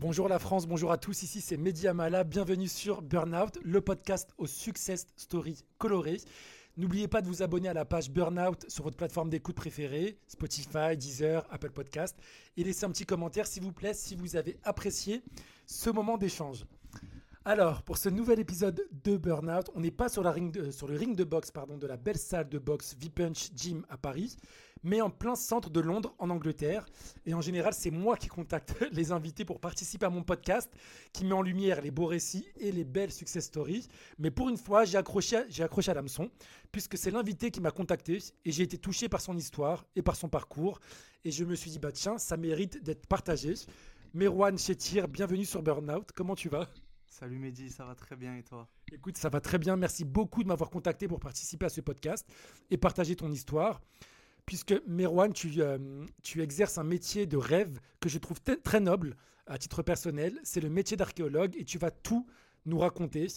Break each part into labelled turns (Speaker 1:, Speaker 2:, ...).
Speaker 1: Bonjour la France, bonjour à tous, ici c'est Mehdi Amala, bienvenue sur Burnout, le podcast aux success stories colorées. N'oubliez pas de vous abonner à la page Burnout sur votre plateforme d'écoute préférée, Spotify, Deezer, Apple Podcast, et laissez un petit commentaire s'il vous plaît si vous avez apprécié ce moment d'échange. Alors, pour ce nouvel épisode de Burnout, on n'est pas sur, le ring de boxe de la belle salle de boxe V-Punch Gym à Paris, mais en plein centre de Londres, en Angleterre. Et en général, c'est moi qui contacte les invités pour participer à mon podcast, qui met en lumière les beaux récits et les belles success stories. Mais pour une fois, j'ai accroché, à- j'ai accroché à l'hameçon, puisque c'est l'invité qui m'a contacté, et j'ai été touché par son histoire et par son parcours. Et je me suis dit, bah tiens, ça mérite d'être partagé. Merwan Chetir, bienvenue sur Burnout. Comment tu vas?
Speaker 2: Salut Mehdi, ça va très bien et toi?
Speaker 1: Écoute, ça va très bien. Merci beaucoup de m'avoir contacté pour participer à ce podcast et partager ton histoire. Puisque Merwan, tu, euh, tu exerces un métier de rêve que je trouve très noble à titre personnel. C'est le métier d'archéologue et tu vas tout nous raconter.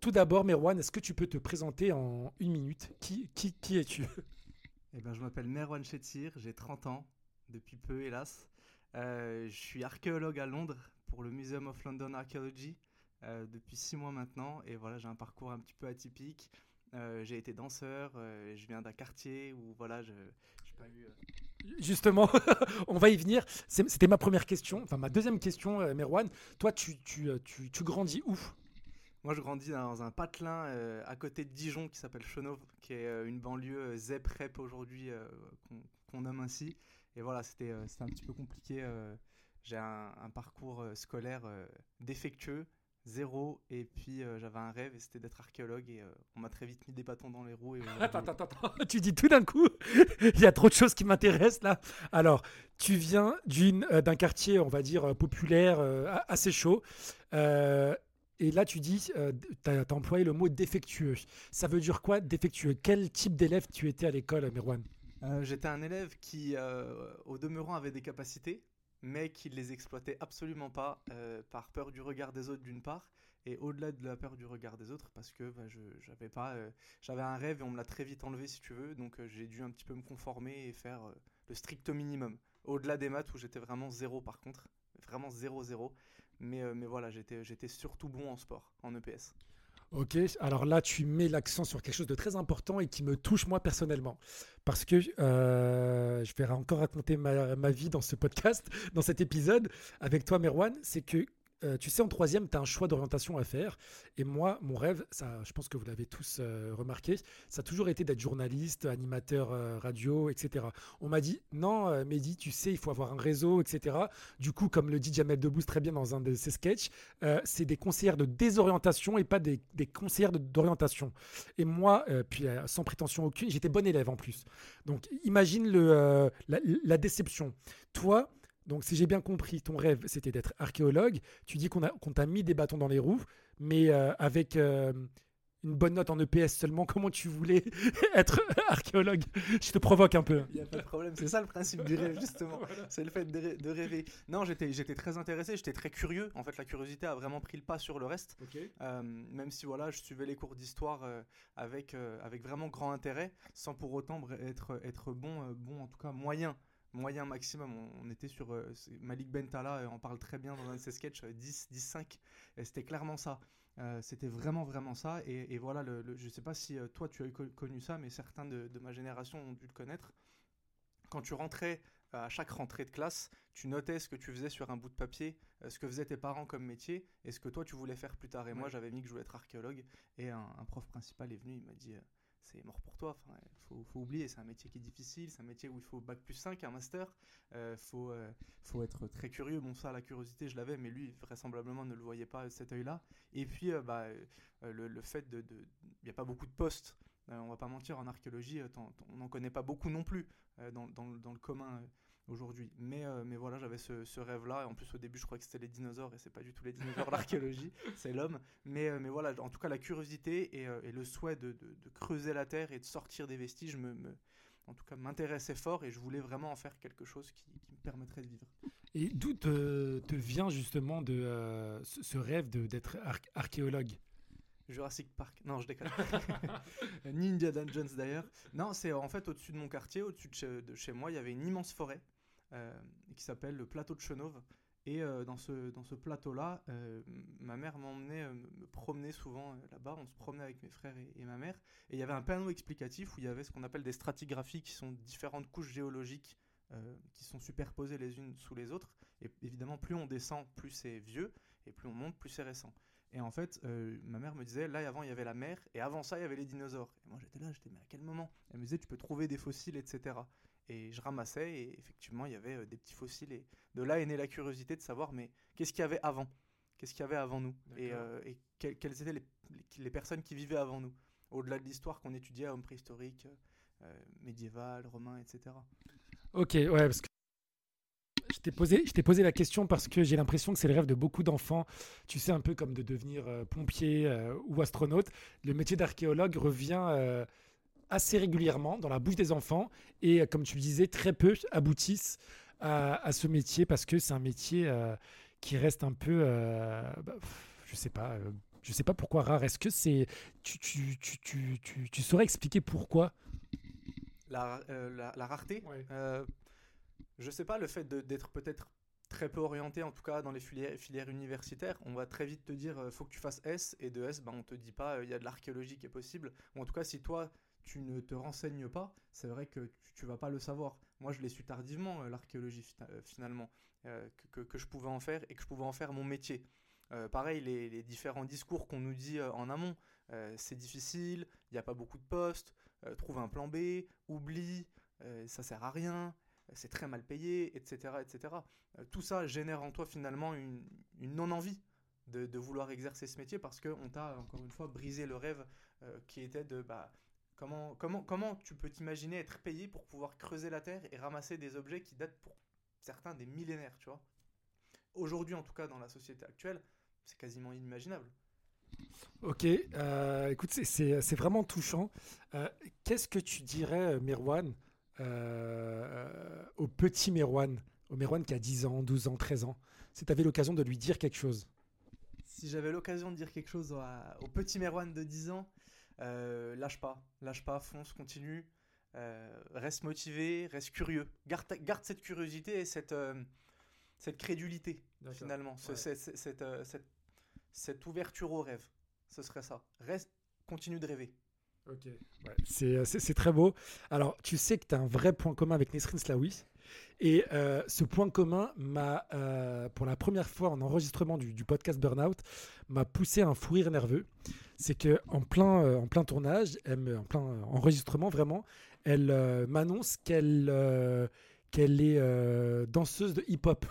Speaker 1: Tout d'abord, Merwan, est-ce que tu peux te présenter en une minute? Qui, qui, qui es-tu?
Speaker 2: Eh ben, Je m'appelle Merwan Chetir, j'ai 30 ans, depuis peu hélas. Euh, je suis archéologue à Londres pour le Museum of London Archaeology euh, depuis 6 mois maintenant. Et voilà, j'ai un parcours un petit peu atypique. Euh, j'ai été danseur, euh, je viens d'un quartier où voilà, je j'ai pas eu... euh,
Speaker 1: Justement, on va y venir. C'était ma première question. Enfin, ma deuxième question, Merwan. Toi, tu, tu, tu, tu grandis où?
Speaker 2: Moi, je grandis dans un patelin à côté de Dijon qui s'appelle Chenauve, qui est une banlieue euh, ZEP REP aujourd'hui qu'on qu'on nomme ainsi. Et voilà, c'était un petit peu compliqué. J'ai un, un parcours scolaire défectueux, zéro, et puis euh, j'avais un rêve et c'était d'être archéologue. Et euh, on m'a très vite mis des bâtons dans les roues. Et aujourd'hui-
Speaker 1: Attends, attends, attends, tu dis tout d'un coup, il y a trop de choses qui m'intéressent là. Alors, tu viens d'une, euh, d'un quartier, on va dire, euh, populaire, euh, assez chaud. Euh, et là, tu dis, tu as, employé le mot défectueux. Ça veut dire quoi, défectueux? Quel type d'élève tu étais à l'école, Merwan
Speaker 2: Euh, J'étais un élève qui, euh, au demeurant, avait des capacités, mais qui ne les exploitait absolument pas euh, par peur du regard des autres d'une part, et au-delà de la peur du regard des autres, parce que bah, j'avais pas, euh, j'avais un rêve et on me l'a très vite enlevé si tu veux, donc euh, j'ai dû un petit peu me conformer et faire le strict minimum. Au-delà des maths où j'étais vraiment zéro par contre, vraiment zéro zéro, mais mais voilà j'étais surtout bon en sport, en EPS.
Speaker 1: Ok, alors là, tu mets l'accent sur quelque chose de très important et qui me touche moi personnellement. Parce que euh, je vais encore raconter ma, ma vie dans ce podcast, dans cet épisode, avec toi, Merwan. C'est que, euh, tu sais, en troisième, tu as un choix d'orientation à faire. Et moi, mon rêve, ça, je pense que vous l'avez tous euh, remarqué, ça a toujours été d'être journaliste, animateur euh, radio, etc. On m'a dit, non, Mehdi, tu sais, il faut avoir un réseau, etc. Du coup, comme le dit Jamel Debbouze très bien dans un de ses sketchs, c'est des conseillères de désorientation et pas des, des conseillères d'orientation. Et moi, puis sans prétention aucune, j'étais bon élève en plus. Donc imagine le, la déception. Toi, donc si j'ai bien compris, ton rêve c'était d'être archéologue. Tu dis qu'on t'a mis des bâtons dans les roues, mais euh, avec euh, une bonne note en EPS seulement. Comment tu voulais être archéologue? Je te provoque un peu.
Speaker 2: Il n'y a pas de problème, c'est ça le principe du rêve justement. C'est le fait de, rê- de rêver. Non, j'étais très intéressé, j'étais très curieux. En fait, la curiosité a vraiment pris le pas sur le reste. Euh, même si voilà, je suivais les cours d'histoire avec, avec vraiment grand intérêt, sans pour autant être, être bon, bon, en tout cas moyen. Moyen maximum, on, on était sur euh, Malik Bentala, euh, en parle très bien dans un de ses sketchs, euh, 10, 10-5, et c'était clairement ça. Euh, c'était vraiment, vraiment ça. Et, et voilà, le, le- je sais pas si euh, toi tu as co- connu ça, mais certains de, de ma génération ont dû le connaître. Quand tu rentrais euh, à chaque rentrée de classe, tu notais ce que tu faisais sur un bout de papier, euh, ce que faisaient tes parents comme métier et ce que toi tu voulais faire plus tard. Et moi j'avais mis que je voulais être archéologue et un, un prof principal est venu, il m'a dit euh, c'est mort pour toi, enfin, faut, faut oublier, c'est un métier qui est difficile, c'est un métier où il faut bac plus 5, un master, euh, faut, euh, faut être très curieux. Bon ça la curiosité je l'avais, mais lui vraisemblablement ne le voyait pas de cet œil-là. Et puis euh, bah, euh, le, le fait de... Il n'y a pas beaucoup de postes. Euh, on va pas mentir, en archéologie, euh, on n'en connaît pas beaucoup non plus euh, dans, dans le- dans le commun euh, aujourd'hui. Mais, euh, mais voilà, j'avais ce, ce rêve-là. Et en plus, au début, je crois que c'était les dinosaures, et c'est pas du tout les dinosaures, l'archéologie, c'est l'homme. Mais, euh, mais voilà, en tout cas, la curiosité et, euh, et le souhait de, de- de creuser la terre et de sortir des vestiges me, me- en tout cas, m'intéressait fort, et je voulais vraiment en faire quelque chose qui, qui me permettrait de vivre.
Speaker 1: Et d'où te, te vient justement de, ce, rêve d'être ar- archéologue?
Speaker 2: Jurassic Park. Non, je déconne. Ni Indiana Jones d'ailleurs. Non, c'est en fait au-dessus de mon quartier, au-dessus de chez, de chez moi, il y avait une immense forêt qui s'appelle le plateau de Chenauve. Et dans ce, dans ce plateau-là, ma mère m'emmenait me promener souvent là-bas. On se promenait avec mes frères et, ma mère. Et il y avait un panneau explicatif où il y avait ce qu'on appelle des stratigraphies, qui sont différentes couches géologiques qui sont superposées les unes sous les autres. Et évidemment, plus on descend, plus c'est vieux. Et plus on monte, plus c'est récent. Et en fait, euh, ma mère me disait, là avant il y avait la mer, et avant ça il y avait les dinosaures. Et moi j'étais là, j'étais, mais à quel moment? Elle me disait, tu peux trouver des fossiles, etc. Et je ramassais, et effectivement il y avait euh, des petits fossiles. Et de là est née la curiosité de savoir, mais qu'est-ce qu'il y avait avant? Qu'est-ce qu'il y avait avant nous? Et, euh, quelles étaient les, personnes qui vivaient avant nous? Au-delà de l'histoire qu'on étudiait, homme préhistorique, médiéval, romain, etc.
Speaker 1: Ok, ouais, parce que je t'ai posé, je t'ai posé la question parce que j'ai l'impression que c'est le rêve de beaucoup d'enfants. Tu sais, un peu comme de devenir euh, pompier euh, ou astronaute. Le métier d'archéologue revient euh, assez régulièrement dans la bouche des enfants et, comme tu le disais, très peu aboutissent à, ce métier parce que c'est un métier qui reste un peu, bah, je sais pas. je sais pas pourquoi rare. Est-ce que c'est. Tu, tu, tu, tu, saurais expliquer pourquoi?
Speaker 2: La, la, rareté? Je sais pas, le fait d'être peut-être très peu orienté, en tout cas dans les filières, universitaires, on va très vite te dire euh, faut que tu fasses S, et de S, ben, on te dit pas euh, il y a de l'archéologie qui est possible. Ou en tout cas, si toi tu ne te renseignes pas, c'est vrai que tu, ne vas pas le savoir. Moi, je l'ai su tardivement, euh, l'archéologie finalement, que, que, je pouvais en faire et que je pouvais en faire mon métier. pareil, les, les, différents discours qu'on nous dit en amont, c'est difficile, il n'y a pas beaucoup de postes, trouve un plan B, oublie, ça sert à rien, c'est très mal payé, etc. etc. Euh, tout ça génère en toi finalement une, non-envie de, vouloir exercer ce métier parce qu'on t'a encore une fois brisé le rêve euh, qui était de bah, comment, comment, comment tu peux t'imaginer être payé pour pouvoir creuser la terre et ramasser des objets qui datent pour certains des millénaires, tu vois? Aujourd'hui, en tout cas, dans la société actuelle, c'est quasiment inimaginable.
Speaker 1: Ok, euh, écoute, c'est vraiment touchant. Qu'est-ce que tu dirais, euh, au petit Merwan, au Merwan qui a 10 ans, 12 ans, 13 ans, si tu avais l'occasion de lui dire quelque chose?
Speaker 2: Si j'avais l'occasion de dire quelque chose au petit Merwan de 10 ans, euh, lâche pas, lâche pas, fonce, continue, euh, reste motivé, reste curieux. Garde, garde cette curiosité et cette, cette crédulité, finalement, cette, cette, ouverture au rêve. Ce serait ça. Reste, continue de rêver.
Speaker 1: Ok, ouais, c'est très beau. Alors, tu sais que tu as un vrai point commun avec Nesrin Slaoui. Et euh, ce point commun m'a, euh, pour la première fois en enregistrement du, podcast Burnout, m'a poussé à un fou rire nerveux. C'est que en plein, euh, en plein tournage, en plein enregistrement vraiment, elle m'annonce qu'elle est danseuse de hip-hop.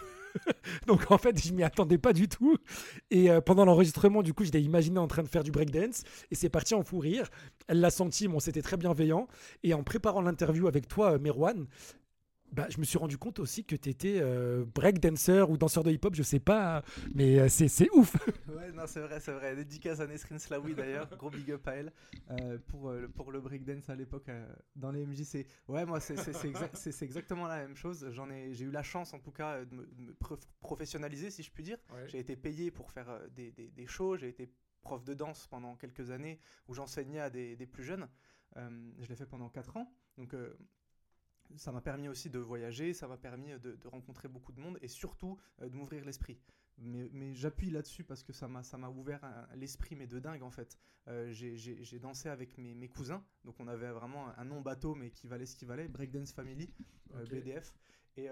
Speaker 1: Donc en fait, je m'y attendais pas du tout. Et euh, pendant l'enregistrement, du coup, je l'ai imaginé en train de faire du breakdance. Et c'est parti en fou rire. Elle l'a senti, bon, c'était très bienveillant. Et en préparant l'interview avec toi, euh, Merwan, bah, je me suis rendu compte aussi que tu étais euh, breakdancer ou danseur de hip-hop, je sais pas, mais euh, c'est ouf.
Speaker 2: ouais, non, c'est vrai, c'est vrai. Dédicace à Nesrin Slaoui d'ailleurs, gros big up à elle euh, pour, pour le breakdance à l'époque dans les MJC. Ouais, moi, c'est exactement la même chose. J'en ai, j'ai eu la chance en tout cas de me, professionnaliser, si je puis dire. J'ai été payé pour faire des, des, des shows, j'ai été prof de danse pendant quelques années où j'enseignais à des, des, plus jeunes. je l'ai fait pendant 4 ans. Donc ça m'a permis aussi de voyager, ça m'a permis de, rencontrer beaucoup de monde et surtout euh, de m'ouvrir l'esprit. Mais, j'appuie là-dessus parce que ça m'a, ça m'a ouvert l'esprit, mais de dingue en fait. Euh, j'ai, dansé avec mes, cousins, donc on avait vraiment un nom bateau, mais qui valait ce qui valait, Breakdance Family, euh, BDF. Et,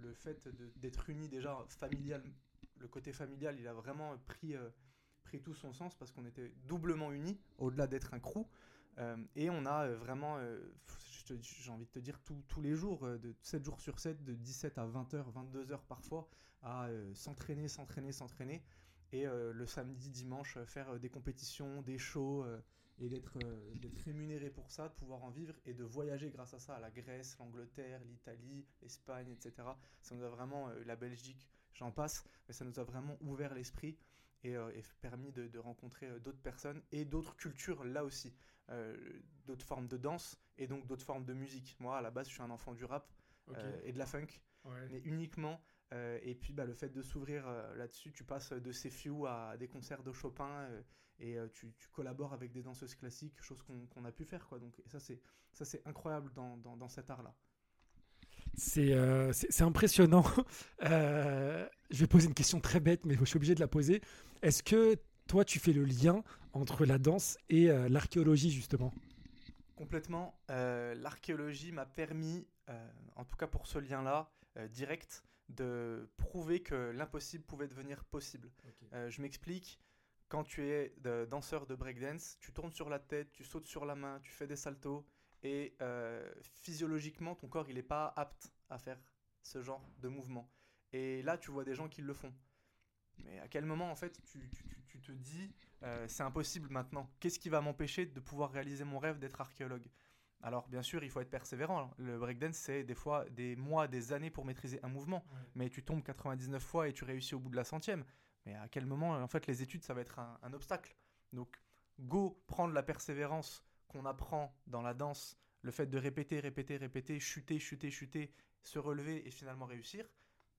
Speaker 2: le, fait d'être unis déjà familial, le côté familial, il a vraiment pris, pris tout son sens parce qu'on était doublement unis, au-delà d'être un crew. et on a vraiment, j'ai envie de te dire, tous les jours, euh, de 7 jours sur 7, de 17 à 20h, 22h parfois, à euh, s'entraîner, s'entraîner, s'entraîner. Et euh, le samedi, dimanche, faire des compétitions, des shows, et d'être rémunéré pour ça, de pouvoir en vivre et de voyager grâce à ça à la Grèce, l'Angleterre, l'Italie, l'Espagne, etc. Ça nous a vraiment, la Belgique, j'en passe, mais ça nous a vraiment ouvert l'esprit et, permis de, de rencontrer d'autres personnes et d'autres cultures là aussi. Euh, d'autres formes de danse et donc d'autres formes de musique. Moi, à la base, je suis un enfant du rap euh, et de la funk, mais uniquement. Euh, et puis, bah, le fait de s'ouvrir là-dessus, tu passes de Few à des concerts de Chopin et tu, collabores avec des danseuses classiques, chose qu'on a pu faire. Quoi. Donc, et ça, c'est incroyable dans, dans, dans cet art-là.
Speaker 1: C'est euh, impressionnant. Euh, je vais poser une question très bête, mais je suis obligé de la poser. Est-ce que toi, tu fais le lien entre la danse et euh, l'archéologie, justement
Speaker 2: Complètement. Euh, L'archéologie m'a permis, euh, en tout cas pour ce lien-là, euh, direct, de prouver que l'impossible pouvait devenir possible. Euh, je m'explique. Quand tu es de- danseur de breakdance, tu tournes sur la tête, tu sautes sur la main, tu fais des saltos, et euh, physiologiquement, ton corps il n'est pas apte à faire ce genre de mouvement. Et là, tu vois des gens qui le font. Mais à quel moment, en fait, tu, tu- tu- te dis, euh, c'est impossible maintenant. Qu'est-ce qui va m'empêcher de pouvoir réaliser mon rêve d'être archéologue? Alors, bien sûr, il faut être persévérant. Le breakdance, c'est des fois des mois, des années pour maîtriser un mouvement. Mais tu tombes 99 fois et tu réussis au bout de la centième. Mais à quel moment, en fait, les études, ça va être un, un obstacle? Donc, go prendre la persévérance qu'on apprend dans la danse, le fait de répéter, répéter, répéter, chuter, chuter, chuter, se relever et finalement réussir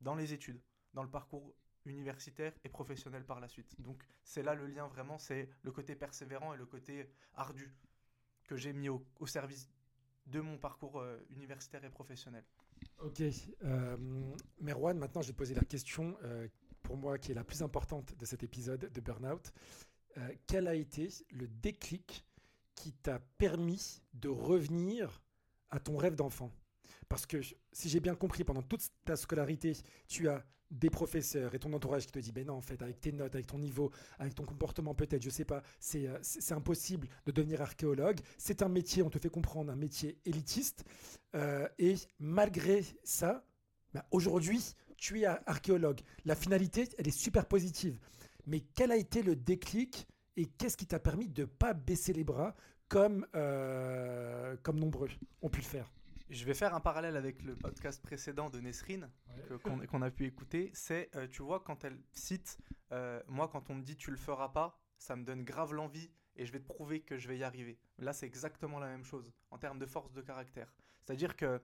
Speaker 2: dans les études, dans le parcours universitaire et professionnel par la suite. Donc c'est là le lien vraiment, c'est le côté persévérant et le côté ardu que j'ai mis au, service de mon parcours euh, universitaire et professionnel.
Speaker 1: Ok. Euh, Merwan, maintenant, je vais poser la question, euh, pour moi, qui est la plus importante de cet épisode de Burnout. Euh, quel a été le déclic qui t'a permis de revenir à ton rêve d'enfant? Parce que, si j'ai bien compris, pendant toute ta scolarité, tu as des professeurs et ton entourage qui te dit ben non en fait avec tes notes avec ton niveau avec ton comportement peut-être je sais pas c'est euh, impossible de devenir archéologue. C'est un métier on te fait comprendre un métier élitiste. Euh, et malgré ça ben, aujourd'hui tu es ar- archéologue. La finalité elle est super positive. Mais quel a été le déclic et qu'est-ce qui t'a permis de pas baisser les bras comme euh, comme nombreux ont pu le faire?
Speaker 2: Je vais faire un parallèle avec le podcast précédent de Nesrine qu'on a pu écouter. C'est, euh, tu vois, quand elle cite, euh, moi quand on me dit tu le feras pas, ça me donne grave l'envie et je vais te prouver que je vais y arriver. Là, c'est exactement la même chose en termes de force de caractère. C'est-à-dire que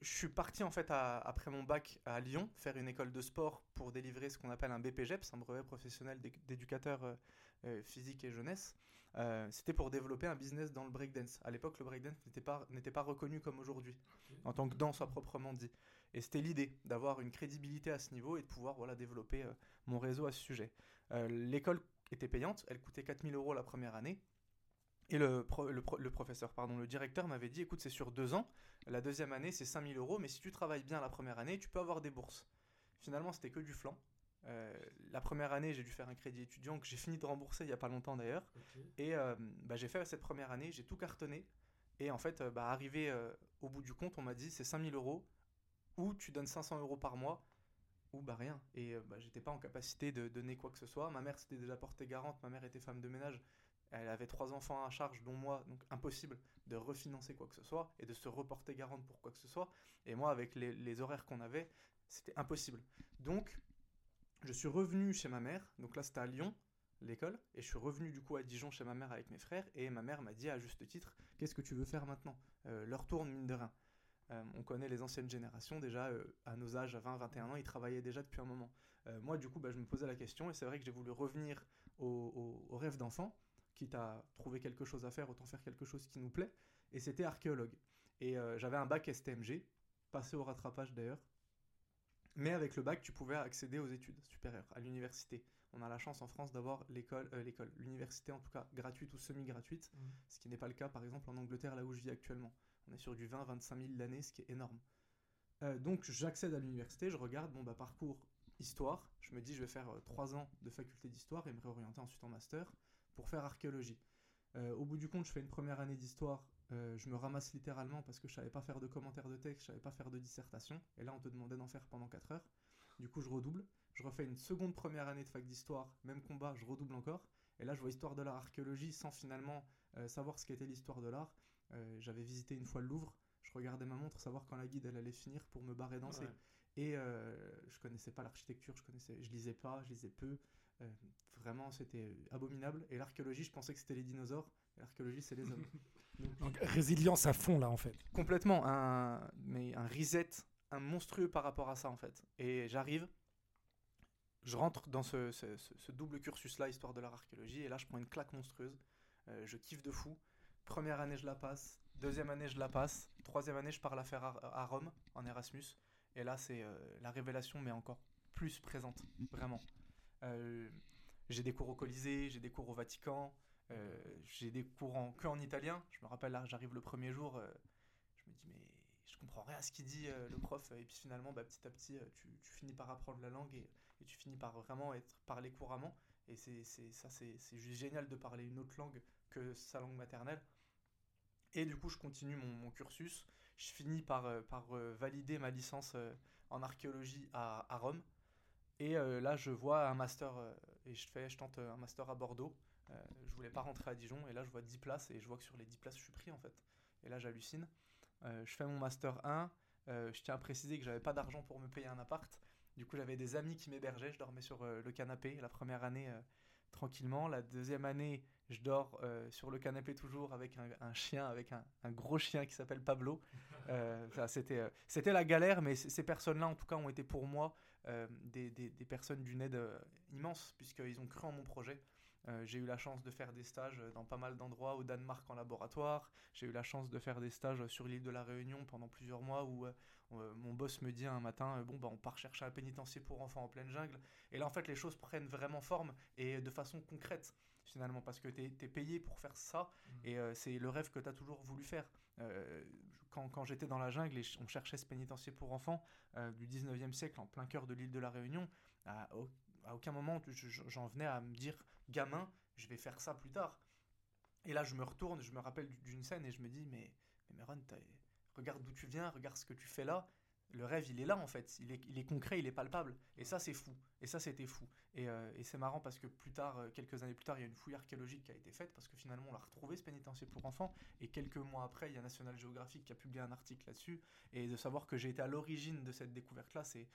Speaker 2: je suis parti en fait à- après mon bac à Lyon faire une école de sport pour délivrer ce qu'on appelle un BPGEPS, un brevet professionnel d'é- d'éducateur euh, physique et jeunesse. Euh, C'était pour développer un business dans le breakdance. À l'époque, le breakdance n'était pas, n'était pas reconnu comme aujourd'hui, en tant que danse à proprement dit. Et c'était l'idée d'avoir une crédibilité à ce niveau et de pouvoir voilà, développer euh, mon réseau à ce sujet. Euh, L'école était payante, elle coûtait 4000 euros la première année. Et le, pro- le, pro- le professeur, pardon, le directeur m'avait dit, écoute, c'est sur deux ans. La deuxième année, c'est 5000 euros, mais si tu travailles bien la première année, tu peux avoir des bourses. Finalement, c'était que du flanc. Euh, la première année, j'ai dû faire un crédit étudiant que j'ai fini de rembourser il n'y a pas longtemps d'ailleurs. Et euh, bah, j'ai fait cette première année, j'ai tout cartonné. Et en fait, euh, bah, arrivé euh, au bout du compte, on m'a dit c'est 5000 euros, ou tu donnes 500 euros par mois, ou bah rien. Et bah, j'étais pas en capacité de donner quoi que ce soit. Ma mère s'était déjà portée garante, ma mère était femme de ménage. Elle avait trois enfants à charge, dont moi, donc impossible de refinancer quoi que ce soit et de se reporter garante pour quoi que ce soit. Et moi, avec les, les horaires qu'on avait, c'était impossible. Donc, je suis revenu chez ma mère, donc là c'était à Lyon, l'école, et je suis revenu du coup à Dijon chez ma mère avec mes frères, et ma mère m'a dit à juste titre, qu'est-ce que tu veux faire maintenant Euh, Leur tourne mine de rien. Euh, on connaît les anciennes générations, déjà euh, à nos âges, à 20, 21 ans, ils travaillaient déjà depuis un moment. Moi du coup, bah, je me posais la question, et c'est vrai que j'ai voulu revenir au, au- rêve d'enfant, quitte à trouver quelque chose à faire, autant faire quelque chose qui nous plaît, et c'était archéologue. Et j'avais un bac STMG, passé au rattrapage d'ailleurs, mais avec le bac, tu pouvais accéder aux études supérieures, à l'université. On a la chance en France d'avoir l'école, euh, l'école, l'université en tout cas gratuite ou semi-gratuite,
Speaker 1: Mhm.
Speaker 2: ce qui n'est pas le cas par exemple en Angleterre là où je vis actuellement. On est sur du 20-25 000 l'année, ce qui est énorme. Euh, donc j'accède à l'université, je regarde bon bah parcours histoire, je me dis je vais faire 3 ans de faculté d'histoire et me réorienter ensuite en master pour faire archéologie. Euh, au bout du compte, je fais une première année d'histoire, euh, je me ramasse littéralement parce que je savais pas faire de commentaires de texte, je savais pas faire de dissertation, et là on te demandait d'en faire pendant 4 heures. Du coup, je redouble. Je refais une seconde première année de fac d'histoire, même combat, je redouble encore. Et là, je vois histoire de l'art, archéologie, sans finalement euh, savoir ce qu'était l'histoire de l'art. Euh, J'avais visité une fois le Louvre, je regardais ma montre, savoir quand la guide elle allait finir pour me barrer danser.
Speaker 1: Ouais.
Speaker 2: Et je connaissais pas l'architecture, je connaissais, je lisais pas, je lisais peu. Vraiment, c'était abominable. Et l'archéologie, je pensais que c'était les dinosaures. L'archéologie, c'est les hommes.
Speaker 1: Donc résilience à fond là en fait.
Speaker 2: Complètement, un, mais un reset, un monstrueux par rapport à ça en fait. Et j'arrive, je rentre dans ce, ce- ce- ce double cursus-là, histoire de l'art archéologie, et là je prends une claque monstrueuse. Euh, je kiffe de fou. Première année, je la passe. Deuxième année, je la passe. Troisième année, je pars la faire à, Rome, en Erasmus. Et là, c'est la révélation, mais encore plus présente, vraiment. j'ai des cours au Colisée, j'ai des cours au Vatican, j'ai des cours en, que en italien. Je me rappelle, là, j'arrive le premier jour, je me dis, mais je comprends rien à ce qu'il dit, le prof. Et puis finalement, bah, petit à petit, tu, finis par apprendre la langue et, tu finis par vraiment être parlé couramment. Et c'est ça, c'est juste génial de parler une autre langue que sa langue maternelle. Et du coup, je continue mon, cursus. Je finis par, euh, euh, valider ma licence euh, en archéologie à, à Rome. Et là, je vois un master, et je, fais, je tente un master à Bordeaux. Je voulais pas rentrer à Dijon, et là, je vois 10 places, et je vois que sur les 10 places, je suis pris en fait. Et là, j'hallucine. je fais mon master 1. je tiens à préciser que j'avais pas d'argent pour me payer un appart. Du coup, j'avais des amis qui m'hébergeaient. Je dormais sur euh, le canapé la première année euh, tranquillement. La deuxième année, je dors euh, sur le canapé toujours avec un, chien, avec un, gros chien qui s'appelle Pablo. c'était, c'était la galère, mais ces personnes-là, en tout cas, ont été pour moi des, des, personnes d'une aide immense, puisqu'ils ont cru en mon projet. Euh, j'ai eu la chance de faire des stages dans pas mal d'endroits au Danemark en laboratoire. J'ai eu la chance de faire des stages sur l'île de la Réunion pendant plusieurs mois où euh, euh, mon boss me dit un matin bon bah on part chercher un pénitencier pour enfants en pleine jungle. Et là en fait les choses prennent vraiment forme et de façon concrète finalement parce que tu es, payé pour faire ça mmh. et c'est le rêve que tu as toujours voulu faire. quand, quand j'étais dans la jungle et on cherchait ce pénitencier pour enfants du 19e siècle en plein cœur de l'île de la Réunion, à, à aucun moment j'en venais à me dire gamin, je vais faire ça plus tard. Et là, je me retourne, je me rappelle d'une scène et je me dis, mais, mais Meron, regarde d'où tu viens, regarde ce que tu fais là. Le rêve, il est là en fait, il est, concret, il est palpable. Et ça, c'est fou. Et ça, c'était fou. Et, euh, c'est marrant parce que plus tard, euh, quelques années plus tard, il y a une fouille archéologique qui a été faite parce que finalement, on l'a retrouvé ce pénitencier pour enfants. Et quelques mois après, il y a National Geographic qui a publié un article là-dessus. Et de savoir que j'ai été à l'origine de cette découverte-là, c'est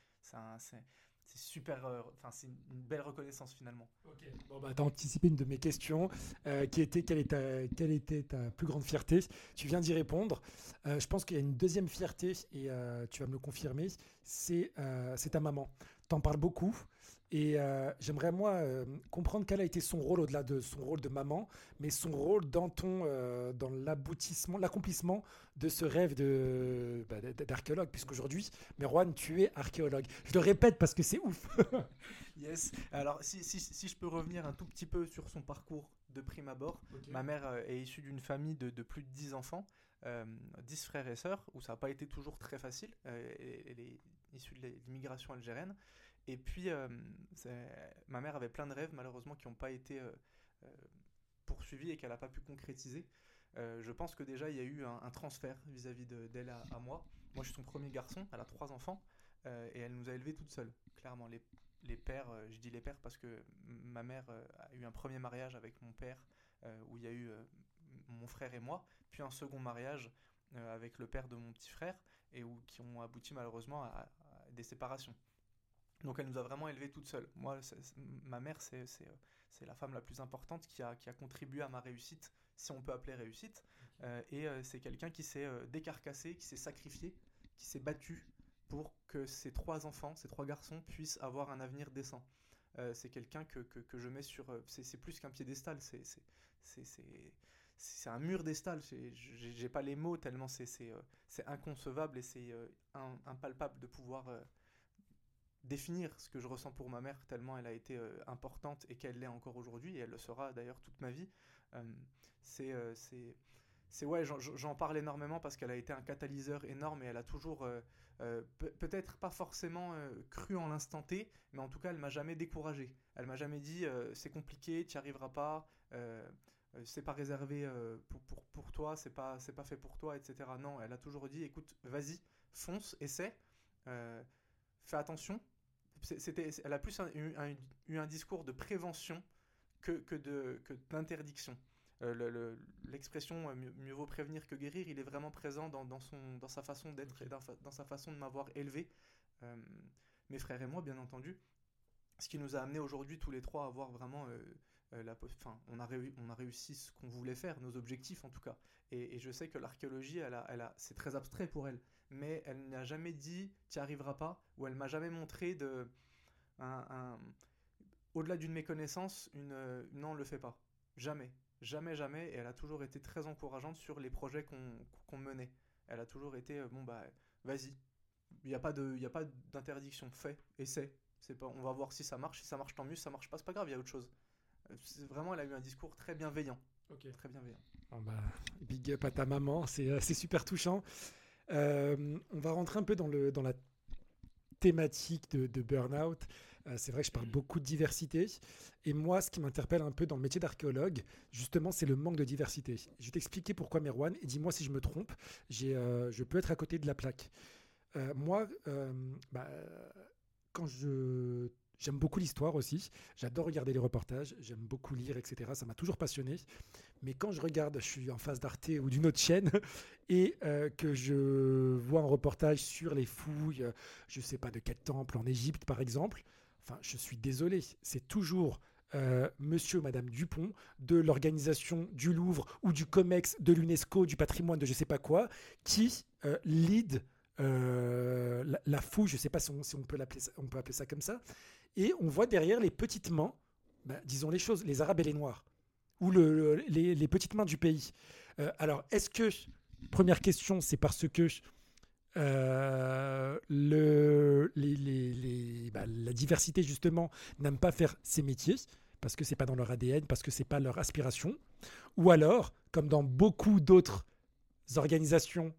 Speaker 2: c'est super, euh, enfin c'est une belle reconnaissance finalement.
Speaker 1: Ok, bon bah t'as anticipé une de mes questions, euh, qui était quelle, est quelle était ta plus grande fierté? Tu viens d'y répondre. Euh, je pense qu'il y a une deuxième fierté, et tu vas me le confirmer, c'est ta maman. T'en parles beaucoup. Et euh, j'aimerais, moi, euh, comprendre quel a été son rôle au-delà de son rôle de maman, mais son rôle dans, ton, euh, dans l'aboutissement, l'accomplissement de ce rêve de, bah, d'archéologue, puisqu'aujourd'hui, Merwan, tu es archéologue. Je le répète parce que c'est ouf.
Speaker 2: yes. Alors, si, si, si, je peux revenir un tout petit peu sur son parcours de prime abord, ma mère est issue d'une famille de, de, plus de 10 enfants, 10 frères et sœurs, où ça n'a pas été toujours très facile. elle est issue de l'immigration algérienne. Et puis, euh, ma mère avait plein de rêves, malheureusement, qui n'ont pas été euh, euh, poursuivis et qu'elle n'a pas pu concrétiser. je pense que déjà, il y a eu un, transfert vis-à-vis d'elle à, moi. Moi, je suis son premier garçon, elle a trois enfants, et elle nous a élevés toute seule. Clairement, les, pères, je dis les pères parce que ma mère a eu un premier mariage avec mon père, où il y a eu mon frère et moi, puis un second mariage avec le père de mon petit frère, et où, qui ont abouti malheureusement à des séparations. Donc elle nous a vraiment élevés toute seule. Moi, ma mère, c'est la femme la plus importante qui a, qui a contribué à ma réussite, si on peut appeler réussite. Euh, et euh, c'est quelqu'un qui s'est euh, décarcassé, qui s'est sacrifié, qui s'est battu pour que ces trois enfants, ces trois garçons, puissent avoir un avenir décent. c'est quelqu'un que, que, que, je mets sur... c'est plus qu'un piédestal, c'est un mur d'estal. J'ai pas les mots tellement c'est inconcevable et c'est impalpable de pouvoir définir ce que je ressens pour ma mère, tellement elle a été euh, importante et qu'elle l'est encore aujourd'hui, et elle le sera d'ailleurs toute ma vie. Euh, c'est, euh, c'est, c'est ouais, j'en parle énormément parce qu'elle a été un catalyseur énorme et elle a toujours, peut-être pas forcément cru en l'instant T, mais en tout cas elle m'a jamais découragé. Elle m'a jamais dit c'est compliqué, tu n'y arriveras pas, c'est pas réservé pour, pour, pour, toi, c'est pas, c'est pas fait pour toi, etc. Non, elle a toujours dit écoute, vas-y, fonce, essaie, fais attention, c'était, elle a plus eu un discours de prévention que, que, de, que d'interdiction. Euh, l'expression euh, mieux, vaut prévenir que guérir, il est vraiment présent dans, dans, son, dans sa façon d'être et dans, sa façon de m'avoir élevé. Euh, mes frères et moi, bien entendu. Ce qui nous a amené aujourd'hui tous les trois à avoir vraiment la, enfin, on a, on a réussi ce qu'on voulait faire, nos objectifs en tout cas. Et, je sais que l'archéologie, elle a, elle a, c'est très abstrait pour elle mais elle n'a jamais dit tu n'y arriveras pas, ou elle m'a jamais montré de. Un, au-delà d'une méconnaissance, une non, le fait pas. Jamais. Jamais, jamais. Et elle a toujours été très encourageante sur les projets qu'on menait. Elle a toujours été, bon, bah, vas-y. Il n'y a pas d'interdiction. Fais, essaie. Pas, on va voir si ça marche. Si ça marche, tant mieux. Si ça marche pas, c'est pas grave, il y a autre chose. Vraiment, elle a eu un discours très bienveillant. Très bienveillant.
Speaker 1: bah, big up à ta maman, c'est euh, super touchant. Euh, on va rentrer un peu dans, le, dans la thématique de, de burn-out. Euh, c'est vrai que je parle beaucoup de diversité. Et moi, ce qui m'interpelle un peu dans le métier d'archéologue, justement, c'est le manque de diversité. Je vais t'expliquer pourquoi, Merwan, et dis-moi si je me trompe. je peux être à côté de la plaque. moi, bah, quand je J'aime beaucoup l'histoire aussi. J'adore regarder les reportages. J'aime beaucoup lire, etc. Ça m'a toujours passionné. Mais quand je regarde, je suis en face d'Arte ou d'une autre chaîne et euh, que je vois un reportage sur les fouilles, je ne sais pas de quel temple en Égypte par exemple, enfin, je suis désolé. C'est toujours euh, monsieur madame Dupont de l'organisation du Louvre ou du COMEX, de l'UNESCO, du patrimoine, de je ne sais pas quoi, qui euh, lead la, fouille, je sais pas si on peut appeler ça comme ça, et on voit derrière les petites mains, bah, disons les choses, les Arabes et les Noirs, ou les, petites mains du pays. Euh, alors, est-ce que, première question, c'est parce que euh, bah, la diversité, justement, n'aime pas faire ces métiers parce que c'est pas dans leur ADN, parce que c'est pas leur aspiration, ou alors, comme dans beaucoup d'autres organisations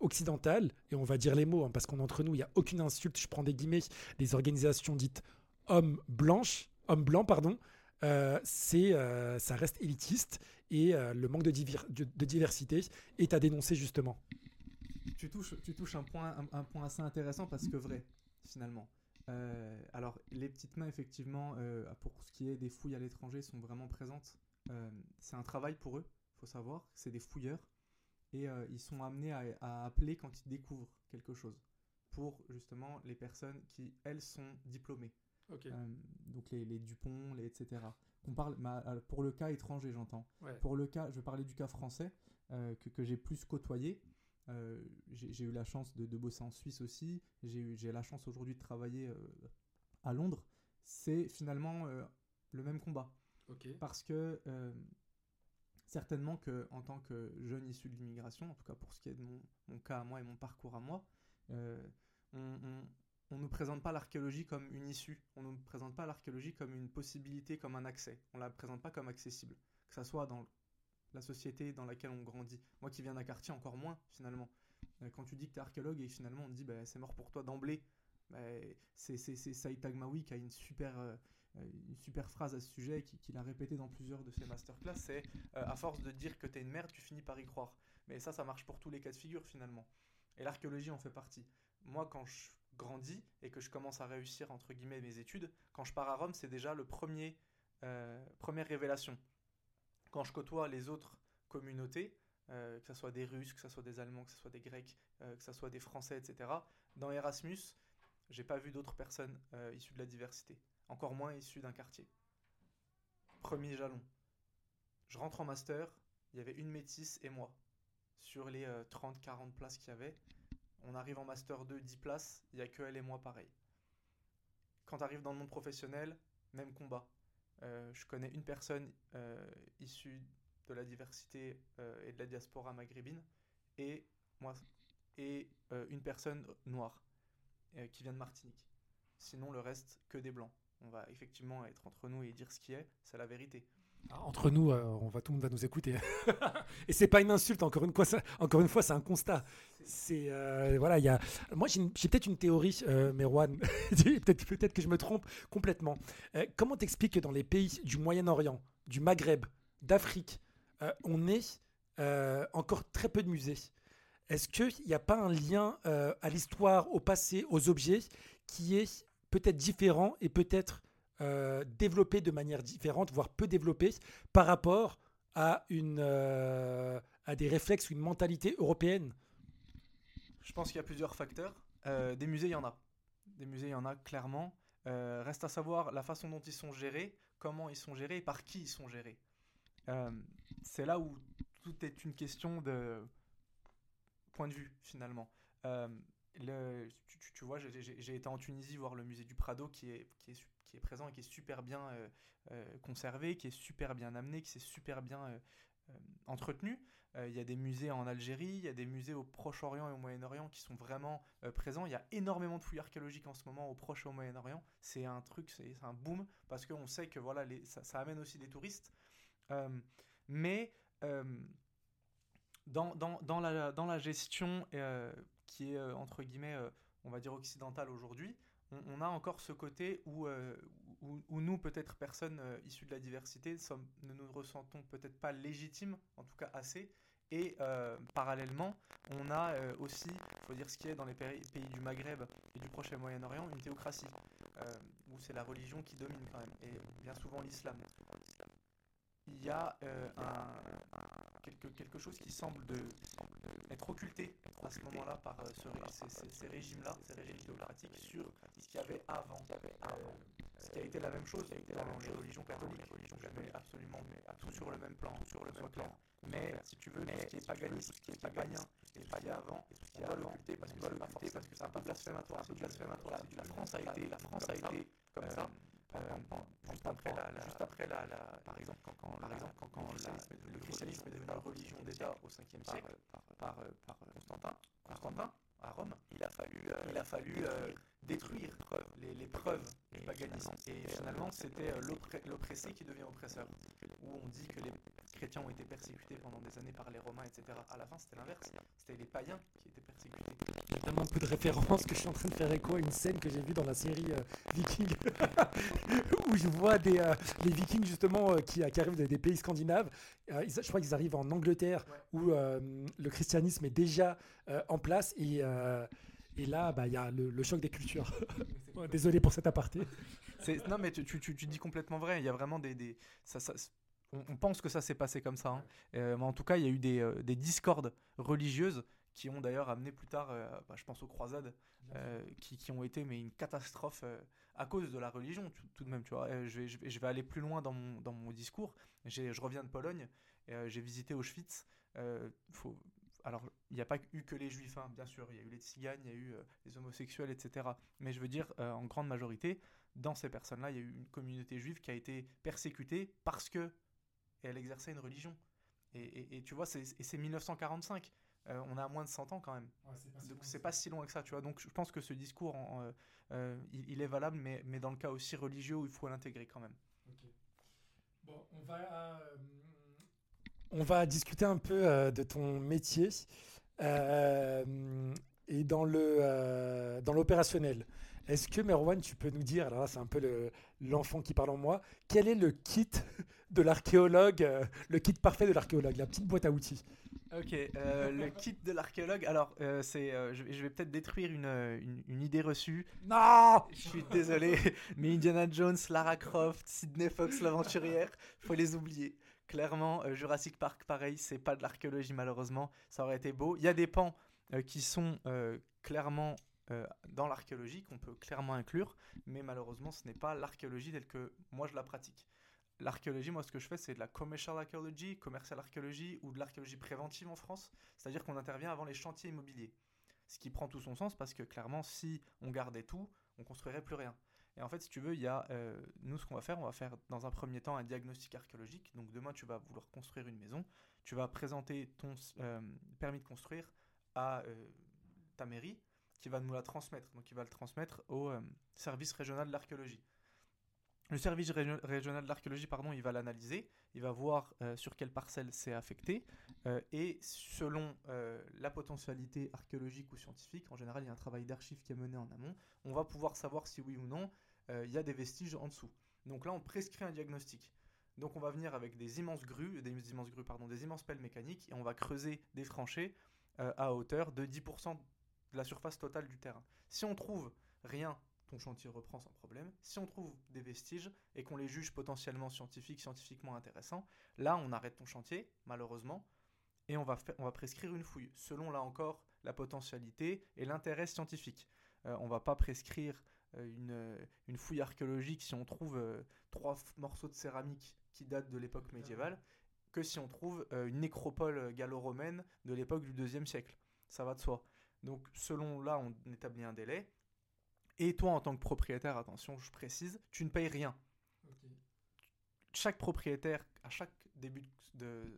Speaker 1: occidentales, et on va dire les mots, hein, parce qu'entre nous, il n'y a aucune insulte, je prends des guillemets, des organisations dites homme blanche, homme blanc, pardon, euh, c'est, euh, ça reste élitiste et euh, le manque de, diversité est à dénoncer justement.
Speaker 2: Tu touches, tu touches un, point, un, point assez intéressant parce que vrai, finalement. alors, les petites mains, effectivement, pour ce qui est des fouilles à l'étranger, sont vraiment présentes. c'est un travail pour eux, il faut savoir. C'est des fouilleurs. Et ils sont amenés à appeler quand ils découvrent quelque chose. Pour justement les personnes qui, elles, sont diplômées. Euh, donc les, les, Dupont, les etc. On parle, euh, pour le cas étranger, j'entends. Pour le cas, je vais parler du cas français euh, que, que j'ai plus côtoyé. j'ai eu la chance de, de, bosser en Suisse aussi. J'ai la chance aujourd'hui de travailler à Londres. C'est finalement le même combat. Parce que certainement que en tant que jeune issu de l'immigration, en tout cas pour ce qui est de mon, mon, cas à moi et mon parcours à moi, on, on, on ne nous présente pas l'archéologie comme une issue, on ne nous présente pas l'archéologie comme une possibilité, comme un accès, on ne la présente pas comme accessible, que ça soit dans la société dans laquelle on grandit. Moi qui viens d'un quartier, encore moins finalement. Euh, quand tu dis que tu es archéologue et finalement on te dit bah, c'est mort pour toi d'emblée, bah, c'est Saïd Tagmaoui qui a une super, euh, une super phrase à ce sujet, qu'il a répété dans plusieurs de ses masterclass, c'est euh, à force de dire que tu es une merde, tu finis par y croire. Mais ça, ça marche pour tous les cas de figure finalement. Et l'archéologie en fait partie. Moi, quand je grandis et que je commence à réussir entre guillemets mes études, quand je pars à Rome, c'est déjà le premier euh, première révélation. Quand je côtoie les autres communautés, euh, que ce soit des Russes, que ce soit des Allemands, que ce soit des Grecs, euh, que ce soit des Français, etc. Dans Erasmus, j'ai pas vu d'autres personnes issues de la diversité, encore moins issues d'un quartier. Premier jalon. Je rentre en master, il y avait une métisse et moi sur les 30-40 places qu'il y avait. On arrive en Master 2, 10 places, il n'y a que elle et moi pareil. Quand tu arrives dans le monde professionnel, même combat. Euh, je connais une personne euh, issue de la diversité euh, et de la diaspora maghrébine et moi et une personne noire qui vient de Martinique. Sinon le reste que des blancs. On va effectivement être entre nous et dire ce qui est, c'est la vérité.
Speaker 1: Entre nous, on va, tout le monde va nous écouter. et c'est pas une insulte, encore une fois, c'est un constat. C'est euh, voilà. Moi, j'ai peut-être une théorie, euh, Merwan. peut-être que je me trompe complètement. Euh, comment t'expliques que dans les pays du Moyen-Orient, du Maghreb, d'Afrique, euh, on est encore très peu de musées? Est-ce qu'il n'y a pas un lien à l'histoire, au passé, aux objets, qui est peut-être différent et peut-être développé de manière différente, voire peu développé, par rapport à une à des réflexes ou une mentalité européenne
Speaker 2: je pense qu'il y a plusieurs facteurs. Euh, des musées, il y en a. Des musées, il y en a clairement. Euh, reste à savoir la façon dont ils sont gérés, comment ils sont gérés et par qui ils sont gérés. Euh, c'est là où tout est une question de point de vue finalement. le, tu, vois, j'ai été en Tunisie voir le musée du Prado qui est, qui est, qui est présent et qui est super bien conservé, qui est super bien amené, qui s'est super bien entretenu. Il y a des musées en Algérie, il y a des musées au Proche-Orient et au Moyen-Orient qui sont vraiment présents. Il y a énormément de fouilles archéologiques en ce moment au Proche et au Moyen-Orient. C'est un truc, c'est un boom parce qu'on sait que voilà, ça, amène aussi des touristes. mais dans, dans, la, dans la gestion euh, qui est, euh, entre guillemets, euh, on va dire occidentale aujourd'hui, on, a encore ce côté où, où, nous, peut-être personnes issues de la diversité, ne nous ressentons peut-être pas légitimes, en tout cas assez. Et parallèlement, on a aussi, il faut dire ce qui est dans les pays, du Maghreb et du Proche et Moyen-Orient, une théocratie, où c'est la religion qui domine quand même, et bien souvent l'islam il y a euh, un, quelque, quelque, chose qui semble, de, être occulté à ce moment-là par euh, ces, régimes-là, ces régimes théocratiques, sur ce qu'il y avait avant. Euh, ce qui a été la même chose, avec la religion catholique, religion jamais absolument tout sur le même plan, sur le même plan. Mais si tu veux, ce qui est paganiste, ce qui est paganien, ce qui est païen avant, on va l'occulter parce qu'on va l'occulter parce que c'est un peu blasphématoire, c'est blasphématoire. La France a été, la France a été comme ça juste après la, juste après la, par exemple quand, quand par exemple quand, quand le, christianisme est devenu une religion d'État au 5e siècle par, par, par, Constantin, Constantin à Rome, il a fallu, il a fallu détruire les, les preuves du paganisme. Et finalement, c'était l'oppressé qui devient oppresseur. Où on dit que les chrétiens ont été persécutés pendant des années par les Romains, etc. À la fin, c'était l'inverse. C'était les païens qui étaient persécutés.
Speaker 1: A tellement peu de références que je suis en train de faire écho à une scène que j'ai vue dans la série Viking, où je vois des, les Vikings justement qui, qui, arrivent des, pays scandinaves. je crois qu'ils arrivent en Angleterre où le christianisme est déjà en place et et là, bah, il y a le, choc des cultures. Désolé pour cet aparté.
Speaker 2: Non, mais tu, tu, tu, dis complètement vrai. Il y a vraiment des. des ça, ça, on, pense que ça s'est passé comme ça. Hein. Euh, mais en tout cas, il y a eu des, euh, des discordes religieuses qui ont d'ailleurs amené plus tard, euh, bah, je pense aux croisades, qui, qui, ont été mais une catastrophe à cause de la religion tout, de même. Tu vois. Je vais, je, vais, je, vais, aller plus loin dans mon, dans mon discours. Je reviens de Pologne, j'ai visité Auschwitz. faut, alors, il n'y a pas eu que les juifs, hein, bien sûr, il y a eu les tziganes, il y a eu euh, les homosexuels, etc. Mais je veux dire, euh, en grande majorité, dans ces personnes-là, il y a eu une communauté juive qui a été persécutée parce que elle exerçait une religion. Et, tu vois, c'est 1945. Euh, on a moins de 100 ans quand même. Donc c'est pas si loin que ça, tu vois. Donc je pense que ce discours, il, est valable, mais, mais dans le cas aussi religieux où il faut l'intégrer quand même.
Speaker 1: Bon, on va on va discuter un peu euh, de ton métier euh, et dans le euh, dans l'opérationnel. Est-ce que Merwan, tu peux nous dire, alors là c'est un peu l'enfant qui parle en moi, quel est le kit de l'archéologue, le kit parfait de l'archéologue, la petite boîte à outils?
Speaker 2: Ok, le kit de l'archéologue. Alors, c'est, je, vais peut-être détruire une, une, idée reçue.
Speaker 1: Non
Speaker 2: Je suis désolé, mais Indiana Jones, Lara Croft, Sidney Fox, l'aventurière, faut les oublier. Clairement, euh, Jurassic Park, pareil, c'est pas de l'archéologie malheureusement. Ça aurait été beau. Il y a des pans euh, qui sont euh, clairement dans l'archéologie, qu'on peut clairement inclure, mais malheureusement, ce n'est pas l'archéologie telle que moi je la pratique. L'archéologie, moi, ce que je fais, c'est de la commercial archaeology, commercial archéologie ou de l'archéologie préventive en France, c'est-à-dire qu'on intervient avant les chantiers immobiliers. Ce qui prend tout son sens parce que clairement, si on gardait tout, on construirait plus rien. Et en fait, si tu veux, il y a, euh, nous, ce qu'on va faire, on va faire dans un premier temps un diagnostic archéologique. Donc demain, tu vas vouloir construire une maison. Tu vas présenter ton euh, permis de construire à euh, ta mairie qui va nous la transmettre. Donc il va le transmettre au service régional de l'archéologie. Le service régional de l'archéologie, pardon, il va l'analyser, il va voir sur quelle parcelle c'est affecté, et selon la potentialité archéologique ou scientifique, en général il y a un travail d'archives qui est mené en amont, on va pouvoir savoir si oui ou non il y a des vestiges en dessous. Donc là, on prescrit un diagnostic. Donc on va venir avec des immenses grues, des immenses grues, pardon, des immenses pelles mécaniques, et on va creuser des tranchées euh, à hauteur de 10% de la surface totale du terrain. Si on trouve rien, ton chantier reprend sans problème. Si on trouve des vestiges et qu'on les juge potentiellement scientifiques, scientifiquement intéressants, là on arrête ton chantier, malheureusement, et on va, on va prescrire une fouille, selon là encore la potentialité et l'intérêt scientifique. Euh, on ne va pas prescrire euh, euh, une, fouille archéologique si on trouve euh, trois morceaux de céramique qui datent de l'époque médiévale que si on trouve une nécropole gallo-romaine de l'époque du deuxième siècle. Ça va de soi. Donc selon là, on établit un délai. Et toi, en tant que propriétaire, attention, je précise, tu ne payes rien. Chaque propriétaire, à chaque début de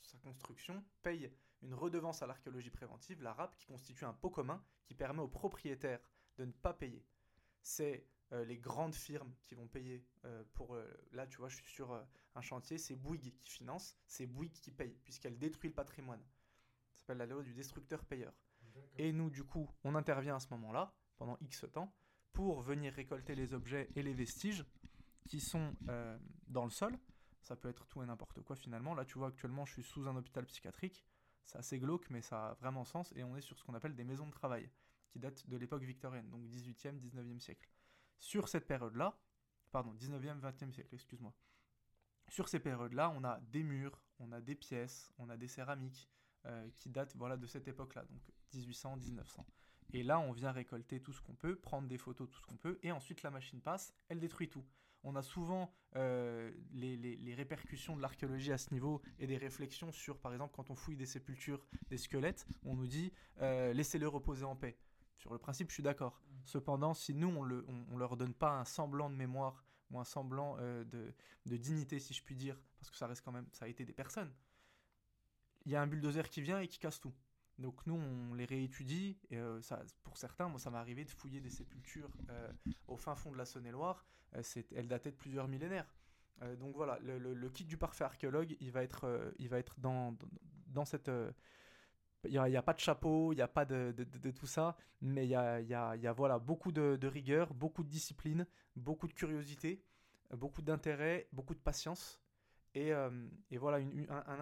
Speaker 2: sa construction, paye une redevance à l'archéologie préventive, la RAP, qui constitue un pot commun qui permet aux propriétaires de ne pas payer. C'est euh, les grandes firmes qui vont payer euh, pour... Euh, là, tu vois, je suis sur un chantier, c'est Bouygues qui finance, c'est Bouygues qui paye, puisqu'elle détruit le patrimoine. Ça s'appelle la loi du destructeur-payeur. Et nous, du coup, on intervient à ce moment-là, pendant X temps, pour venir récolter les objets et les vestiges qui sont dans le sol. Ça peut être tout et n'importe quoi finalement. Là, tu vois, actuellement, je suis sous un hôpital psychiatrique. C'est assez glauque, mais ça a vraiment sens. Et on est sur ce qu'on appelle des maisons de travail, qui datent de l'époque victorienne, donc 18e, 19e siècle. Sur cette période-là, pardon, 19e, 20e siècle, excuse-moi. Sur ces périodes-là, on a des murs, on a des pièces, on a des céramiques euh, qui datent voilà, de cette époque-là, donc 1800, 1900. Et là, on vient récolter tout ce qu'on peut, prendre des photos, tout ce qu'on peut, et ensuite la machine passe, elle détruit tout. On a souvent euh, les, répercussions de l'archéologie à ce niveau et des réflexions sur, par exemple, quand on fouille des sépultures, des squelettes, on nous dit euh, laissez-le reposer en paix. Sur le principe, je suis d'accord. Mm. Cependant, si nous, on ne leur donne pas un semblant de mémoire ou un semblant euh, de, dignité, si je puis dire, parce que ça reste quand même, ça a été des personnes, il y a un bulldozer qui vient et qui casse tout. Donc nous, on les réétudie. Et, euh, ça, pour certains, moi, ça m'est arrivé de fouiller des sépultures euh, au fin fond de la Saône-et-Loire. elles dataient de plusieurs millénaires. donc voilà, le, kit du parfait archéologue, il va être, il va être dans, dans cette il n'y a, pas de chapeau, il n'y a pas de, tout ça, mais il y a, voilà, beaucoup de, rigueur, beaucoup de discipline, beaucoup de curiosité, beaucoup d'intérêt, beaucoup de patience. Et, euh, voilà,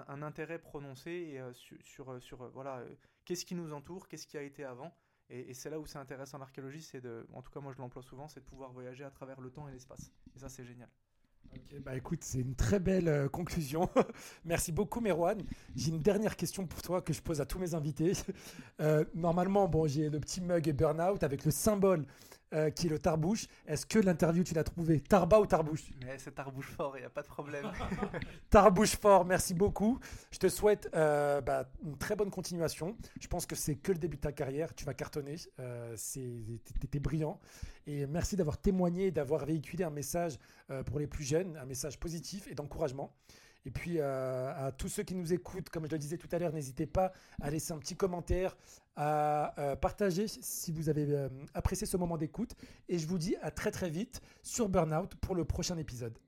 Speaker 2: un, intérêt prononcé euh, sur, euh, voilà, qu'est-ce qui nous entoure, qu'est-ce qui a été avant. Et, c'est là où c'est intéressant l'archéologie, c'est en tout cas moi je l'emploie souvent, c'est de pouvoir voyager à travers le temps et l'espace. Et ça c'est génial.
Speaker 1: Ok, bah écoute, c'est une très belle euh, conclusion. Merci beaucoup, Merwan. J'ai une dernière question pour toi que je pose à tous mes invités. Euh, normalement, bon, j'ai le petit mug Burnout avec le symbole euh, qui est le tarbouche. Est-ce que l'interview, tu l'as trouvé Tarba ou tarbouche?
Speaker 2: C'est tarbouche fort, il n'y a pas de problème.
Speaker 1: tarbouche fort, merci beaucoup. Je te souhaite euh, bah, une très bonne continuation. Je pense que c'est que le début de ta carrière. Tu vas cartonner. Euh, T'es brillant. Et merci d'avoir témoigné, d'avoir véhiculé un message euh, pour les plus jeunes, un message positif et d'encouragement. Et puis euh, à tous ceux qui nous écoutent, comme je le disais tout à l'heure, n'hésitez pas à laisser un petit commentaire, à euh, partager si vous avez euh, apprécié ce moment d'écoute. Et je vous dis à très très vite sur Burnout pour le prochain épisode.